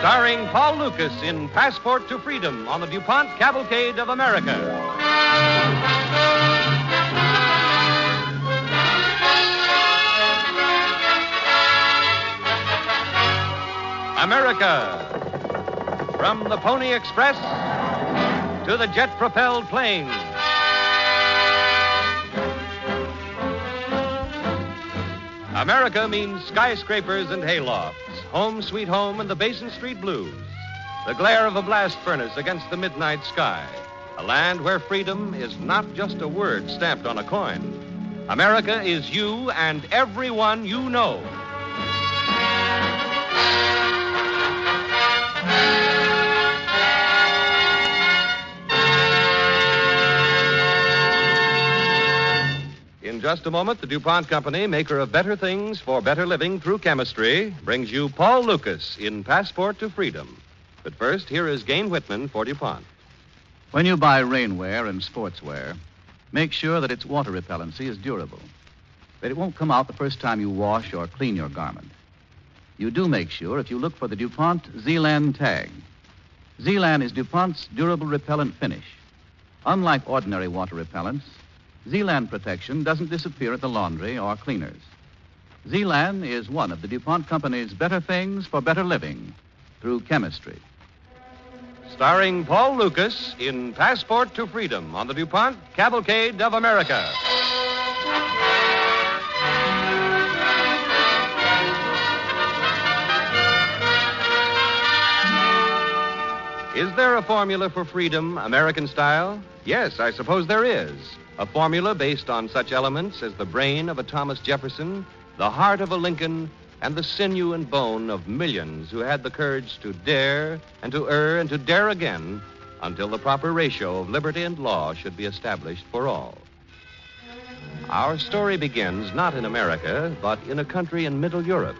Starring Paul Lukas in Passport to Freedom on the DuPont Cavalcade of America. America. From the Pony Express to the jet propelled plane. America means skyscrapers and haylofts, home sweet home and the Basin Street blues, the glare of a blast furnace against the midnight sky, a land where freedom is not just a word stamped on a coin. America is you and everyone you know. Just a moment, the DuPont Company, maker of better things for better living through chemistry, brings you Paul Lukas in Passport to Freedom. But first, here is Gayne Whitman for DuPont. When you buy rainwear and sportswear, make sure that its water repellency is durable, that it won't come out the first time you wash or clean your garment. You do make sure if you look for the DuPont Zelan tag. Zelan is DuPont's durable repellent finish. Unlike ordinary water repellents, Zelan protection doesn't disappear at the laundry or cleaners. Zelan is one of the DuPont Company's better things for better living through chemistry. Starring Paul Lukas in Passport to Freedom on the DuPont Cavalcade of America. Is there a formula for freedom, American style? Yes, I suppose there is. A formula based on such elements as the brain of a Thomas Jefferson, the heart of a Lincoln, and the sinew and bone of millions who had the courage to dare and to err and to dare again until the proper ratio of liberty and law should be established for all. Our story begins not in America, but in a country in Middle Europe.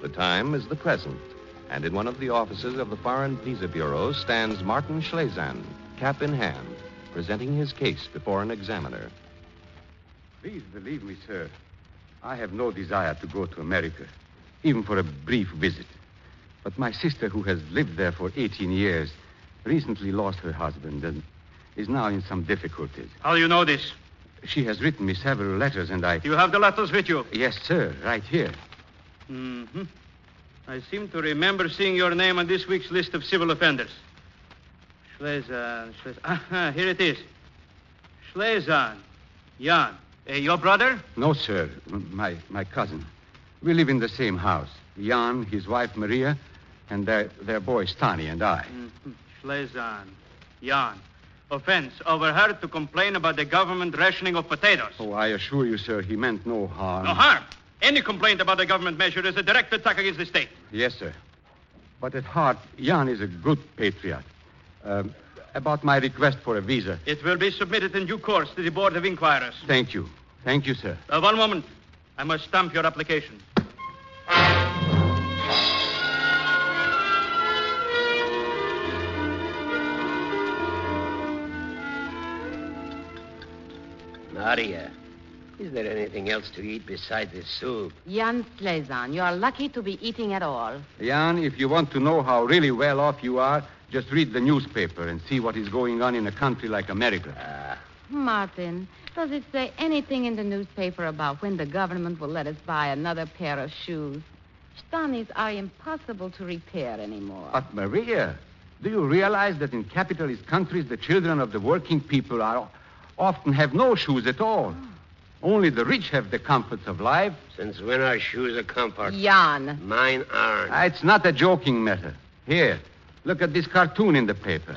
The time is the present, and in one of the offices of the Foreign Visa Bureau stands Martin Schlezan, cap in hand, presenting his case before an examiner. Please believe me, sir. I have no desire to go to America, even for a brief visit. But my sister, who has lived there for 18 years, recently lost her husband and is now in some difficulties. How do you know this? She has written me several letters, and I. You have the letters with you? Yes, sir, right here. Mm-hmm. I seem to remember seeing your name on this week's list of civil offenders. Schlezan, Schlezan. Ah, here it is. Schlezan. Jan. Uh, your brother? No, sir, my, my cousin. We live in the same house. Jan, his wife Maria, and their, their boy Stani and I. Mm-hmm. Schlezan. Jan. Offense. Overheard to complain about the government rationing of potatoes. Oh, I assure you, sir, he meant no harm. No harm. Any complaint about the government measure is a direct attack against the state. Yes, sir. But at heart, Jan is a good patriot. Um, about my request for a visa. It will be submitted in due course to the Board of Inquirers. Thank you. Thank you, sir. Uh, one moment. I must stamp your application. Maria, is there anything else to eat besides this soup? Jan Slezan, you are lucky to be eating at all. Jan, if you want to know how really well off you are, just read the newspaper and see what is going on in a country like America. Ah, Martin, does it say anything in the newspaper about when the government will let us buy another pair of shoes? Stanis are impossible to repair anymore. But, Maria, do you realize that in capitalist countries, the children of the working people are often have no shoes at all? Only the rich have the comforts of life. Since when are shoes a comfort? Jan. Mine aren't. Ah, It's not a joking matter. Here, look at this cartoon in the paper.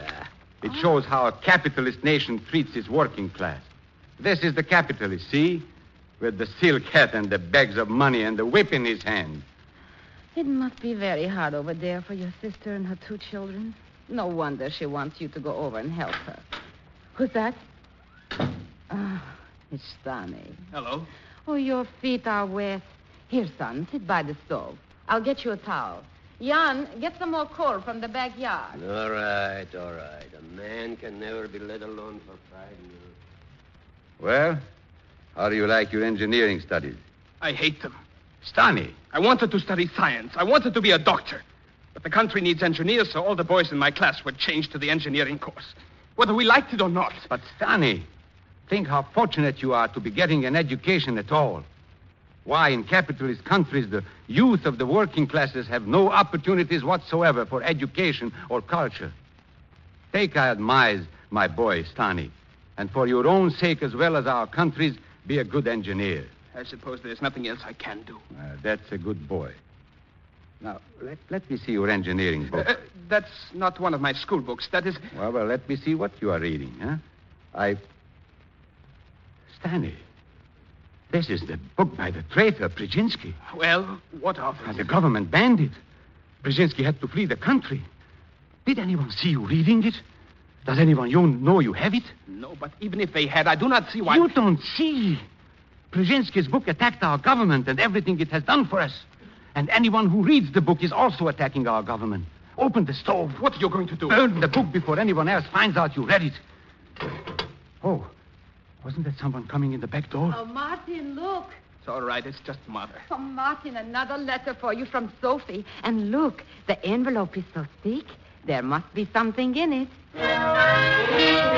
It shows how a capitalist nation treats its working class. This is the capitalist, see? With the silk hat and the bags of money and the whip in his hand. It must be very hard over there for your sister and her two children. No wonder she wants you to go over and help her. Who's that? Ah, it's Stani. Hello. Oh, your feet are wet. Here, son, sit by the stove. I'll get you a towel. Jan, get some more coal from the backyard. All right, all right. A man can never be let alone for five minutes. Well, how do you like your engineering studies? I hate them. Stani. I wanted to study science. I wanted to be a doctor. But the country needs engineers, so all the boys in my class were changed to the engineering course. Whether we liked it or not. But Stani, think how fortunate you are to be getting an education at all. Why, in capitalist countries, the youth of the working classes have no opportunities whatsoever for education or culture. Take my advice, my boy, Stani, and for your own sake as well as our country's, be a good engineer. I suppose there's nothing else I can do. Uh, that's a good boy. Now, let, let me see your engineering book. Uh, that's not one of my school books. That is. Well, well, let me see what you are reading, huh? I. Stanley. This is the book by the traitor, Brzezinski. Well, what of And it? the government banned it. Brzezinski had to flee the country. Did anyone see you reading it? Does anyone you know you have it? No, but even if they had, I do not see why. You don't see. Brzezinski's book attacked our government and everything it has done for us. And anyone who reads the book is also attacking our government. Open the stove. What are you going to do? Burn the book before anyone else finds out you read it. Oh, wasn't that someone coming in the back door? Oh, Martin, look. It's all right. It's just mother. Oh, Martin, another letter for you from Sophie. And look, the envelope is so thick, there must be something in it.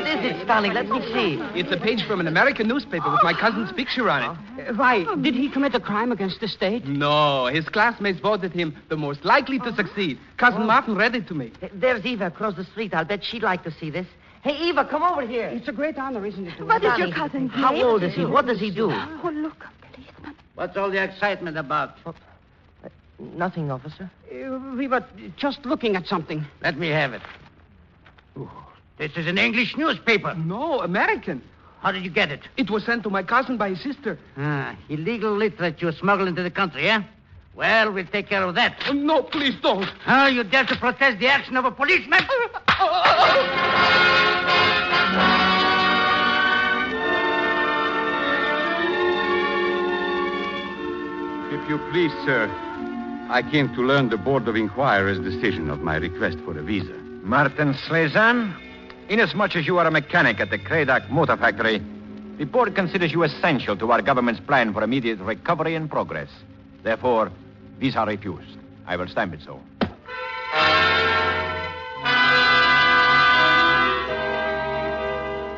What is it, Stanley? Let me see. It's a page from an American newspaper with my cousin's picture on it. Why, did he commit a crime against the state? No, his classmates voted him the most likely to succeed. Cousin Martin read it to me. There's Eva across the street. I'll bet she'd like to see this. Hey, Eva, come over here. It's a great honor, isn't it? What is your cousin's How name? old is he? What does he do? Oh, look, a policeman. What's all the excitement about? Nothing, officer. Uh, we were just looking at something. Let me have it. This is an English newspaper. No, American. How did you get it? It was sent to my cousin by his sister. Ah, illegal literature smuggled into the country, eh? Well, we'll take care of that. Oh, no, please don't. How you dare to protest the action of a policeman? If you please, sir, I came to learn the Board of Inquirers' decision of my request for a visa. Martin Slezan, inasmuch as you are a mechanic at the Kradak Motor Factory, the board considers you essential to our government's plan for immediate recovery and progress. Therefore, visa refused. I will stamp it so.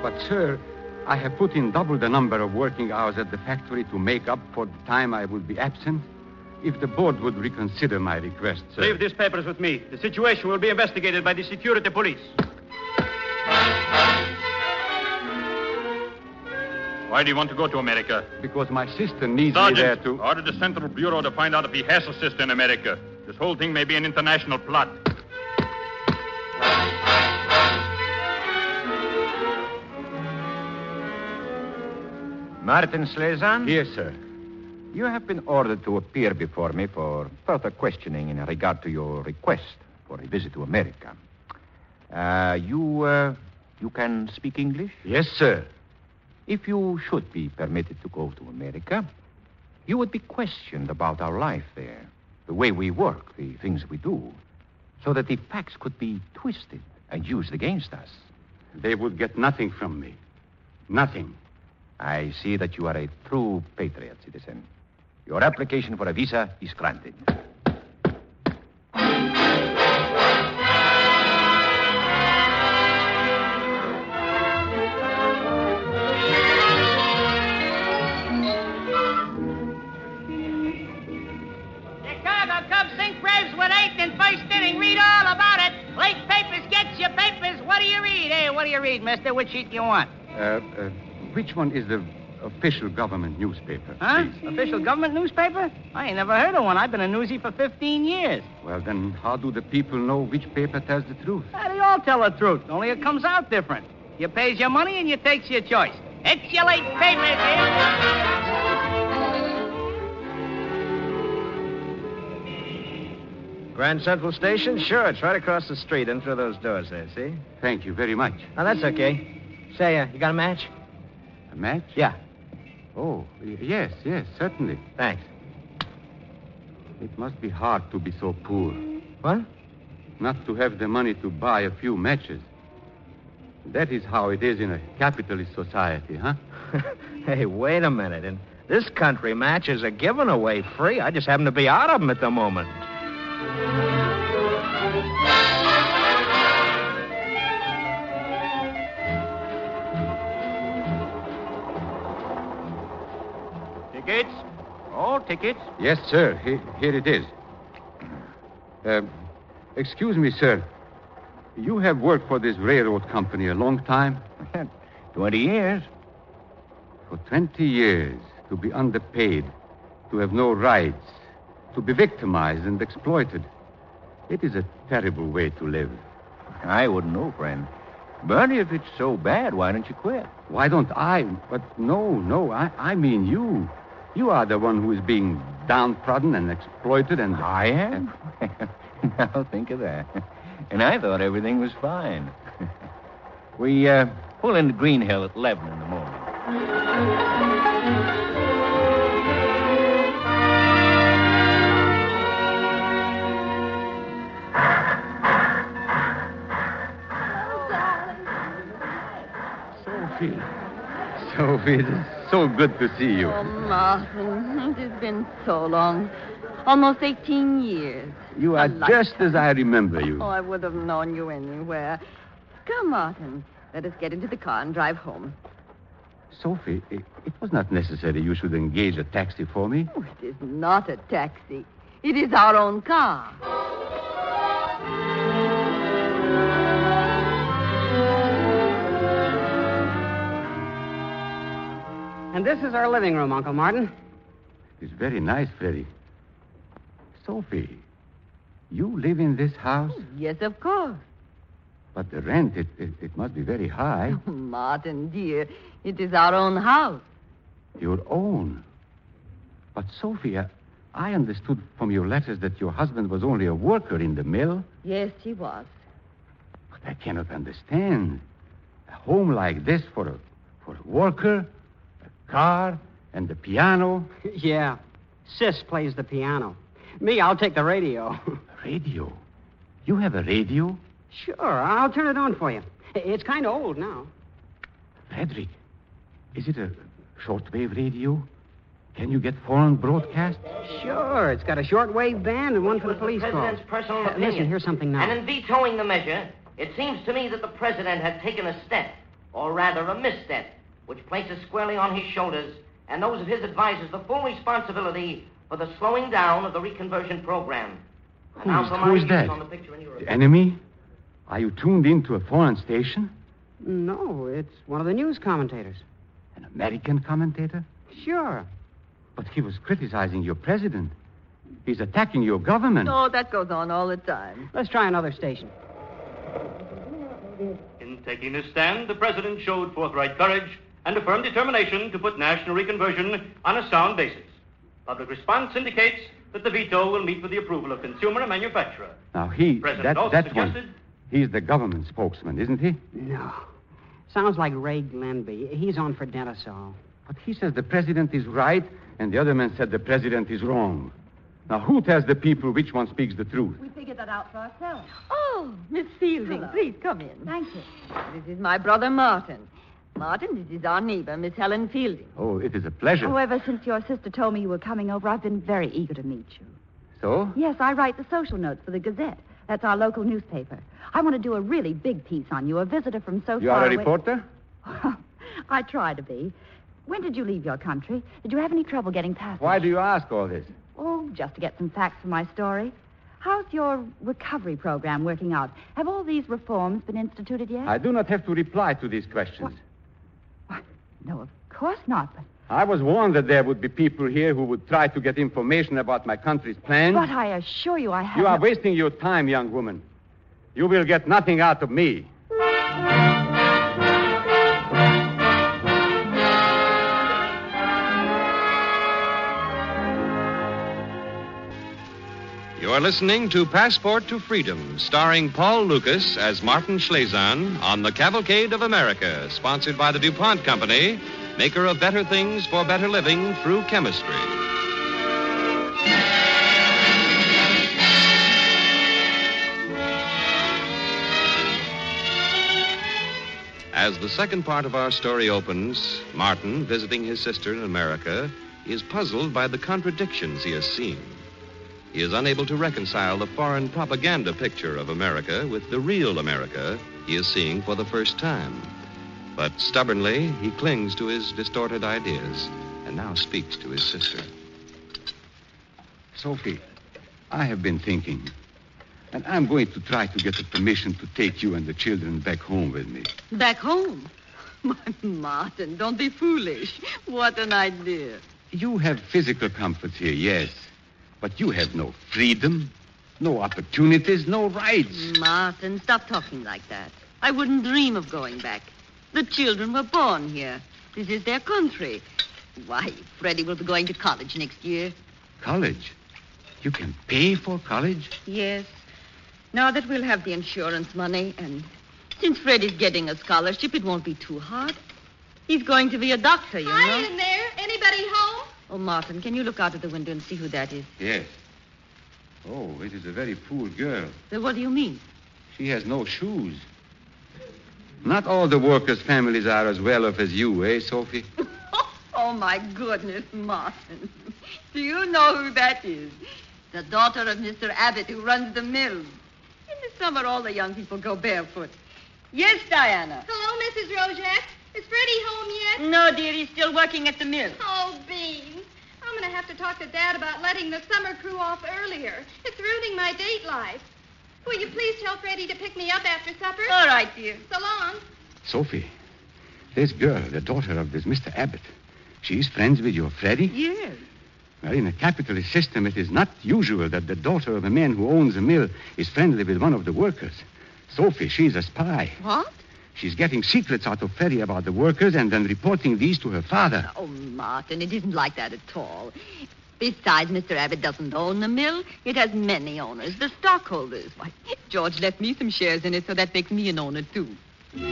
But, sir, I have put in double the number of working hours at the factory to make up for the time I would be absent. If the board would reconsider my request, sir. Leave these papers with me. The situation will be investigated by the security police. Why do you want to go to America? Because my sister needs me there to. order the Central Bureau to find out if he has a sister in America. This whole thing may be an international plot. Martin Slezan? Yes, sir. You have been ordered to appear before me for further questioning in regard to your request for a visit to America. Uh, you, uh, you can speak English? Yes, sir. If you should be permitted to go to America, you would be questioned about our life there, the way we work, the things we do, so that the facts could be twisted and used against us. They would get nothing from me. Nothing. I see that you are a true patriot, citizen. Your application for a visa is granted. Which sheet do you want? Uh, uh, which one is the official government newspaper? Huh? please? Official government newspaper? I ain't never heard of one. I've been a newsie for 15 years. Well, then, how do the people know which paper tells the truth? Ah, they all tell the truth, only it comes out different. You pays your money and you takes your choice. It's your late paper, Grand Central Station? Sure, it's right across the street and through those doors there, see? Thank you very much. Oh, that's okay. Say, uh, you got a match? A match? Yeah. Oh, y- yes, yes, certainly. Thanks. It must be hard to be so poor. What? Not to have the money to buy a few matches. That is how it is in a capitalist society, huh? hey, wait a minute. In this country, matches are given away free. I just happen to be out of them at the moment. Tickets? All tickets? Yes, sir. Here, here it is. Uh, excuse me, sir. You have worked for this railroad company a long time? Twenty years. For 20 years, to be underpaid, to have no rights, to be victimized and exploited. It is a terrible way to live. I wouldn't know, friend. But if it's so bad, why don't you quit? Why don't I? But no, no, I, I mean you. You are the one who is being downtrodden and exploited and. I am? now think of that. And I thought everything was fine. we uh, pull into Green Hill at 11 in the morning. Sophie. Sophie, it is so good to see you. Oh, Martin, it has been so long. Almost 18 years. You are just as I remember you. Oh, I would have known you anywhere. Come, Martin. Let us get into the car and drive home. Sophie, it, it was not necessary you should engage a taxi for me. Oh, it is not a taxi. It is our own car. And this is our living room, Uncle Martin. It's very nice, Freddie. Sophie, you live in this house, Yes, of course. but the rent, it, it, it must be very high. Oh, Martin, dear, it is our own house. Your own. But, Sophie, I- I understood from your letters that your husband was only a worker in the mill. Yes, he was. But I cannot understand. A home like this for a, for a worker, a car, and the piano. yeah. Sis plays the piano. Me, I'll take the radio. radio? You have a radio? Sure, I'll turn it on for you. It's kind of old now. Frederick, is it a shortwave radio? Can you get foreign broadcasts? Sure, it's got a shortwave band and one for the police calls. President's personal Uh, opinion. Listen, here's something now. And in vetoing the measure, it seems to me that the president had taken a step, or rather a misstep, which places squarely on his shoulders and those of his advisors the full responsibility for the slowing down of the reconversion program. And now Who's- for who my is views that? on the picture in Europe. The enemy? Are you tuned into a foreign station? No, it's one of the news commentators. An American commentator? Sure. But he was criticizing your president. He's attacking your government. Oh, that goes on all the time. Let's try another station. In taking this stand, the president showed forthright courage and a firm determination to put national reconversion on a sound basis. Public response indicates that the veto will meet with the approval of consumer and manufacturer. Now, he, President that, also that suggested one, he's the government spokesman, isn't he? No. Sounds like Ray Glenby. He's on for Denisol. But he says the president is right, and the other man said the president is wrong. Now, who tells the people which one speaks the truth? We figured that out for ourselves. Oh, Miss Fielding, Hello. please come in. Thank you. This is my brother Martin. Martin, it is our neighbor, Miss Helen Fielding. Oh, it is a pleasure. Oh, ever since your sister told me you were coming over, I've been very eager to meet you. So? Yes, I write the social notes for the Gazette. That's our local newspaper. I want to do a really big piece on you, a visitor from so You far are a away- reporter? I try to be. When did you leave your country? Did you have any trouble getting past? Why do you ask all this? Oh, just to get some facts for my story. How's your recovery program working out? Have all these reforms been instituted yet? I do not have to reply to these questions. No, of course not. But, I was warned that there would be people here who would try to get information about my country's plans. but I assure you I have. You are no- wasting your time, young woman. You will get nothing out of me. You are listening to Passport to Freedom, starring Paul Lukas as Martin Schlazan on the Cavalcade of America, sponsored by the DuPont Company, maker of better things for better living through chemistry. As the second part of our story opens, Martin, visiting his sister in America, is puzzled by the contradictions he has seen. He is unable to reconcile the foreign propaganda picture of America with the real America he is seeing for the first time. But stubbornly, he clings to his distorted ideas and now speaks to his sister. Sophie, I have been thinking. And I'm going to try to get the permission to take you and the children back home with me. Back home? My Martin, don't be foolish. What an idea. You have physical comforts here, yes. But you have no freedom, no opportunities, no rights. Martin, stop talking like that. I wouldn't dream of going back. The children were born here. This is their country. Why, Freddie will be going to college next year. College? You can pay for college? Yes. Now that we'll have the insurance money, and since Freddie's getting a scholarship, it won't be too hard. He's going to be a doctor, you Hi know. in there. Anybody home? Oh, Martin, can you look out of the window and see who that is? Yes. Oh, it is a very poor girl. Then what do you mean? She has no shoes. Not all the workers' families are as well off as you, eh, Sophie? Oh, my goodness, Martin. Do you know who that is? The daughter of Mr. Abbott, who runs the mill. In the summer, all the young people go barefoot. Yes, Diana. Hello, Mrs. Rojak. Is Freddie home yet? No, dear, he's still working at the mill. Oh, Beans. I'm going to have to talk to Dad about letting the summer crew off earlier. It's ruining my date life. Will you please tell Freddie to pick me up after supper? All right, dear. So long. Sophie, this girl, the daughter of this Mr. Abbott, she's friends with your Freddie? Yes. Well, in a capitalist system, it is not usual that the daughter of a man who owns a mill is friendly with one of the workers. Sophie, she's a spy. What? She's getting secrets out of Freddie about the workers and then reporting these to her father. Oh, Martin, it isn't like that at all. Besides, Mr. Abbott doesn't own the mill. It has many owners, the stockholders. Why, George left me some shares in it, so that makes me an owner, too. Can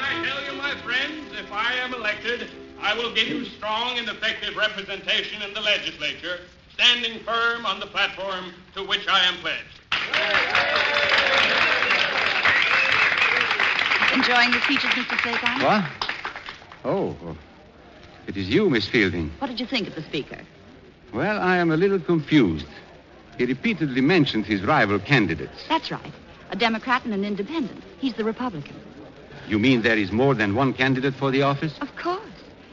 I tell you, my friends, if I am elected, I will give you strong and effective representation in the legislature, standing firm on the platform to which I am pledged. Enjoying the speeches, Mr. Slazan? What? Oh, oh. it is you, Miss Fielding. What did you think of the speaker? Well, I am a little confused. He repeatedly mentioned his rival candidates. That's right. A Democrat and an independent. He's the Republican. You mean there is more than one candidate for the office? Of course.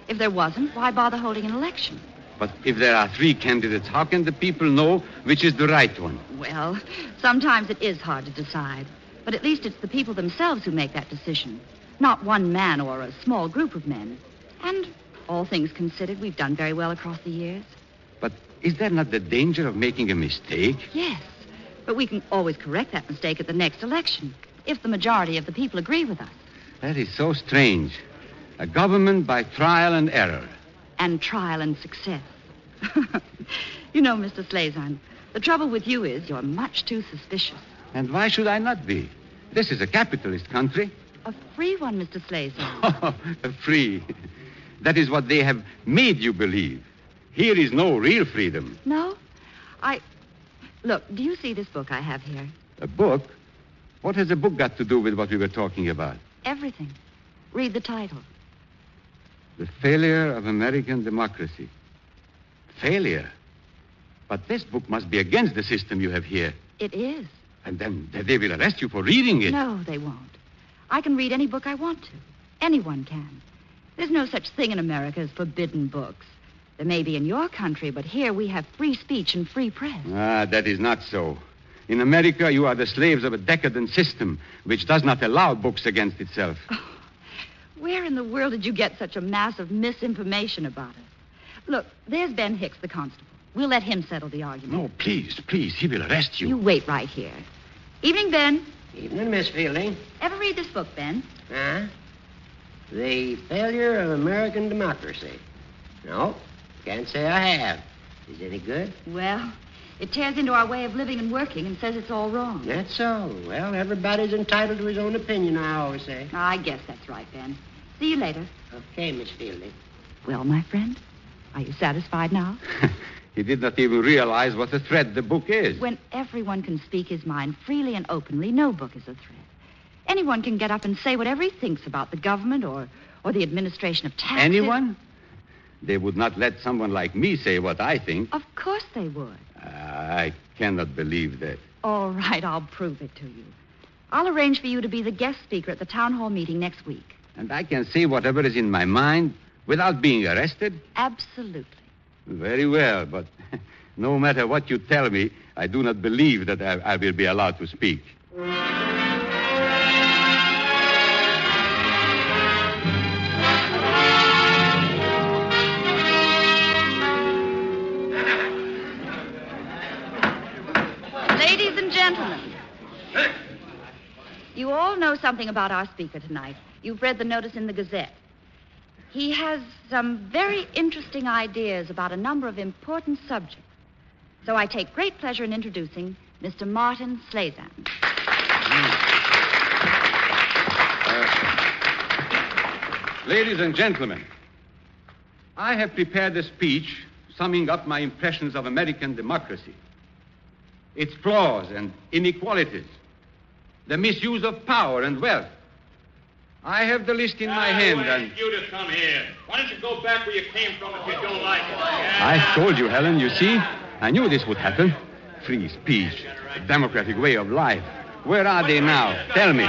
If there wasn't, why bother holding an election? But if there are three candidates, how can the people know which is the right one? Well, sometimes it is hard to decide. But at least it's the people themselves who make that decision, not one man or a small group of men. And all things considered, we've done very well across the years. But is there not the danger of making a mistake? Yes. But we can always correct that mistake at the next election, if the majority of the people agree with us. That is so strange. A government by trial and error. And trial and success. you know, Mr. Slazan, the trouble with you is you're much too suspicious. And why should I not be? This is a capitalist country. A free one, Mr. Slazan. Oh, free. That is what they have made you believe. Here is no real freedom. No? I. Look, do you see this book I have here? A book? What has a book got to do with what we were talking about? Everything. Read the title. The failure of American democracy. Failure? But this book must be against the system you have here. It is. And then they will arrest you for reading it. No, they won't. I can read any book I want to. Anyone can. There's no such thing in America as forbidden books. There may be in your country, but here we have free speech and free press. Ah, that is not so. In America, you are the slaves of a decadent system which does not allow books against itself. Where in the world did you get such a mass of misinformation about us? Look, there's Ben Hicks, the constable. We'll let him settle the argument. No, please, please. He will arrest you. You wait right here. Evening, Ben. Evening, Miss Fielding. Ever read this book, Ben? Huh? The Failure of American Democracy. No, can't say I have. Is it any good? Well, it tears into our way of living and working and says it's all wrong. That's so. Well, everybody's entitled to his own opinion, I always say. I guess that's right, Ben. See you later. Okay, Miss Fielding. Well, my friend, are you satisfied now? He did not even realize what a threat the book is. When everyone can speak his mind freely and openly, no book is a threat. Anyone can get up and say whatever he thinks about the government or, or the administration of taxes. Anyone? They would not let someone like me say what I think. Of course they would. I cannot believe that. All right, I'll prove it to you. I'll arrange for you to be the guest speaker at the town hall meeting next week. And I can say whatever is in my mind without being arrested? Absolutely. Very well, but no matter what you tell me, I do not believe that I, I will be allowed to speak. Gentlemen, you all know something about our speaker tonight. You've read the notice in the Gazette. He has some very interesting ideas about a number of important subjects. So I take great pleasure in introducing Mr. Martin Slazan. Uh, ladies and gentlemen, I have prepared a speech summing up my impressions of American democracy, its flaws and inequalities, the misuse of power and wealth. I have the list in my ah, hand, and you to come here. Why don't you go back where you came from if you don't like it? I told you, Helen, you see? I knew this would happen. Free speech, a democratic way of life. Where are they now? Tell me.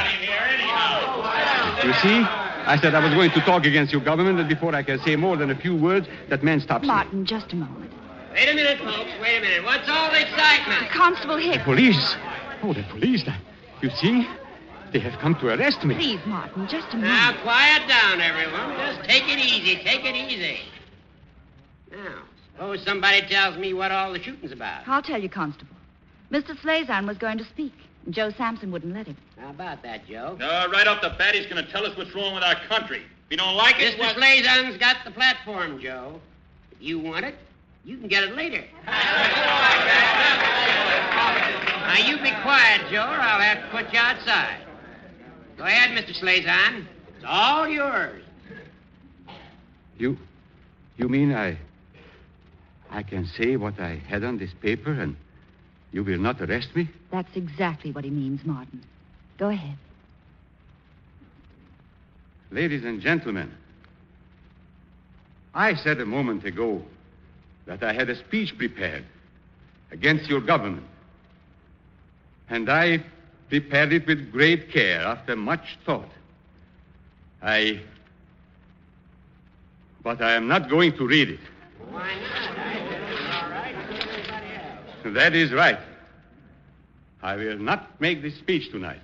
You see? I said I was going to talk against your government, and before I can say more than a few words, that man stops me. Martin, just a moment. Wait a minute, folks. Wait a minute. What's all the excitement? Constable Hicks. The police. Oh, the police. You see? They have come to arrest me. Please, Martin, just a minute. Now, quiet down, everyone. Just take it easy. Take it easy. Now, suppose somebody tells me what all the shooting's about. I'll tell you, Constable. Mr. Slazan was going to speak, and Joe Sampson wouldn't let him. How about that, Joe? No, right off the bat, he's going to tell us what's wrong with our country. If you don't like it, Mr. what... Slazon's got the platform, Joe. If you want it, you can get it later. now, you be quiet, Joe, or I'll have to put you outside. Go ahead, Mr. Slazon. It's all yours. You. You mean I. I can say what I had on this paper, and you will not arrest me? That's exactly what he means, Martin. Go ahead. Ladies and gentlemen, I said a moment ago that I had a speech prepared against your government. And I prepared it with great care after much thought. I. But I am not going to read it. Why not? That is right. I will not make this speech tonight.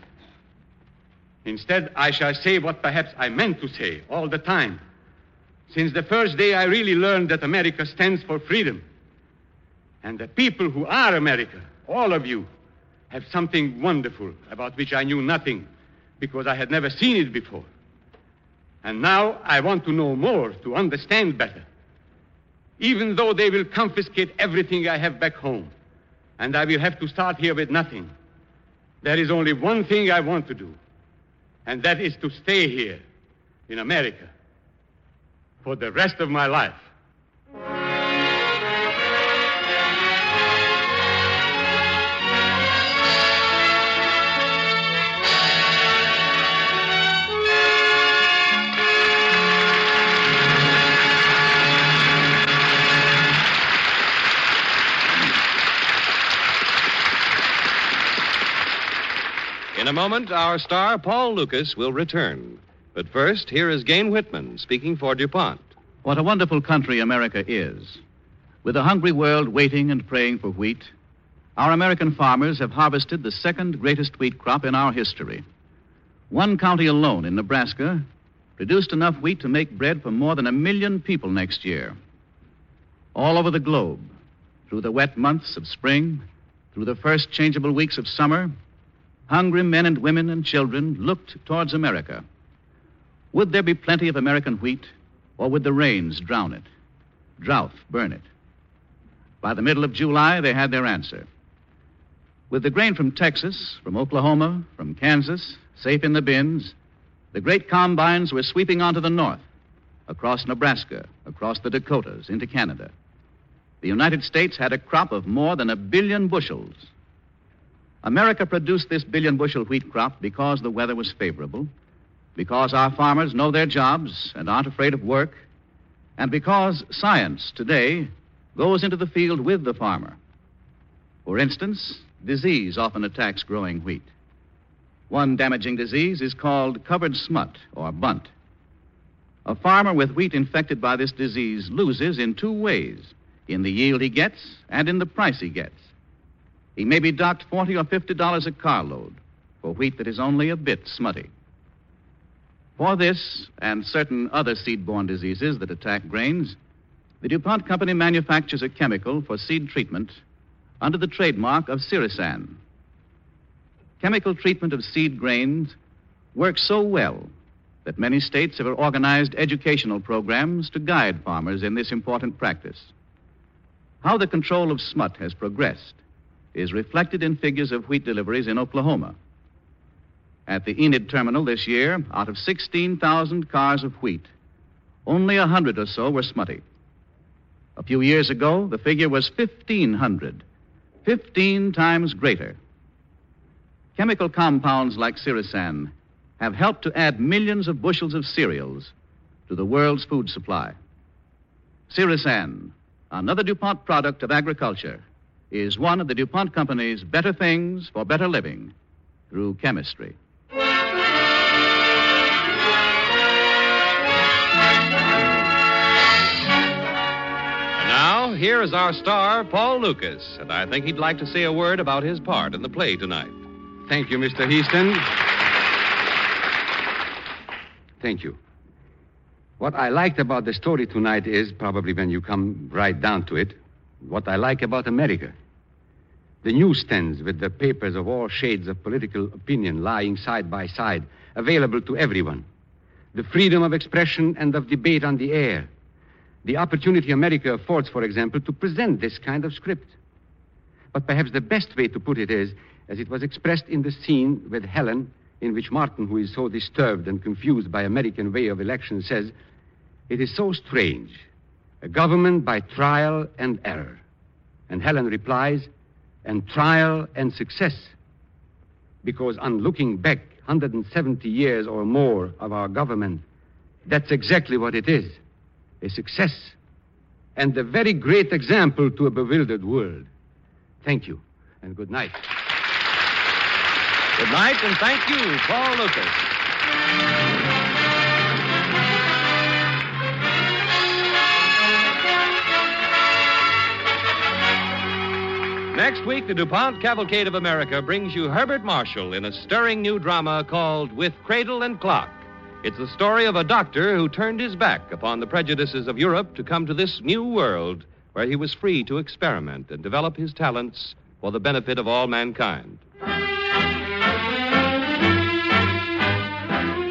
Instead, I shall say what perhaps I meant to say all the time. Since the first day I really learned that America stands for freedom. And the people who are America, all of you, have something wonderful about which I knew nothing because I had never seen it before. And now I want to know more to understand better. Even though they will confiscate everything I have back home, and I will have to start here with nothing, there is only one thing I want to do, and that is to stay here in America for the rest of my life. In a moment, our star, Paul Lukas, will return. But first, here is Gayne Whitman speaking for DuPont. What a wonderful country America is. With a hungry world waiting and praying for wheat, our American farmers have harvested the second greatest wheat crop in our history. One county alone in Nebraska produced enough wheat to make bread for more than a million people next year. All over the globe, through the wet months of spring, through the first changeable weeks of summer, hungry men and women and children looked towards America. Would there be plenty of American wheat, or would the rains drown it? Drought burn it? By the middle of July, they had their answer. With the grain from Texas, from Oklahoma, from Kansas, safe in the bins, the great combines were sweeping onto the north, across Nebraska, across the Dakotas, into Canada. The United States had a crop of more than a billion bushels. America produced this billion bushel wheat crop because the weather was favorable, because our farmers know their jobs and aren't afraid of work, and because science today goes into the field with the farmer. For instance, disease often attacks growing wheat. One damaging disease is called covered smut or bunt. A farmer with wheat infected by this disease loses in two ways in the yield he gets and in the price he gets. He may be docked 40 or $50 a carload for wheat that is only a bit smutty. For this and certain other seed-borne diseases that attack grains, the DuPont Company manufactures a chemical for seed treatment under the trademark of Ceresan. Chemical treatment of seed grains works so well that many states have organized educational programs to guide farmers in this important practice. How the control of smut has progressed is reflected in figures of wheat deliveries in Oklahoma. At the Enid terminal this year, out of 16,000 cars of wheat, only a hundred or so were smutty. A few years ago, the figure was 1,500, 15 times greater. Chemical compounds like Ceresan have helped to add millions of bushels of cereals to the world's food supply. Ceresan, another DuPont product of agriculture, is one of the DuPont Company's better things for better living through chemistry. Here is our star, Paul Lukas, and I think he'd like to say a word about his part in the play tonight. Thank you, Mr. Heaston. Thank you. What I liked about the story tonight is, probably when you come right down to it, what I like about America. The newsstands with the papers of all shades of political opinion lying side by side, available to everyone. The freedom of expression and of debate on the air. The opportunity America affords, for example, to present this kind of script. But perhaps the best way to put it is, as it was expressed in the scene with Helen, in which Martin, who is so disturbed and confused by American way of election, says, It is so strange. A government by trial and error. And Helen replies, and trial and success. Because on looking back 170 years or more of our government, that's exactly what it is a success. And a very great example to a bewildered world. Thank you, and good night. Good night, and thank you, Paul Lukas. Next week, the DuPont Cavalcade of America brings you Herbert Marshall in a stirring new drama called With Cradle and Clock. It's the story of a doctor who turned his back upon the prejudices of Europe to come to this new world where he was free to experiment and develop his talents for the benefit of all mankind.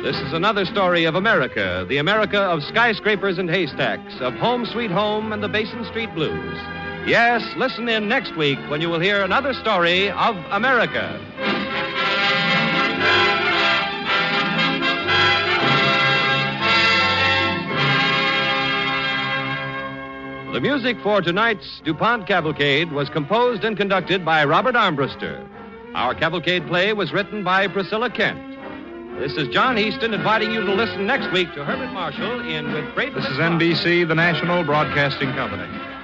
This is another story of America, the America of skyscrapers and haystacks, of Home Sweet Home and the Basin Street Blues. Yes, listen in next week when you will hear another story of America. The music for tonight's DuPont Cavalcade was composed and conducted by Robert Armbruster. Our cavalcade play was written by Priscilla Kent. This is John Easton inviting you to listen next week to Herbert Marshall in With Great This is NBC, the national broadcasting company.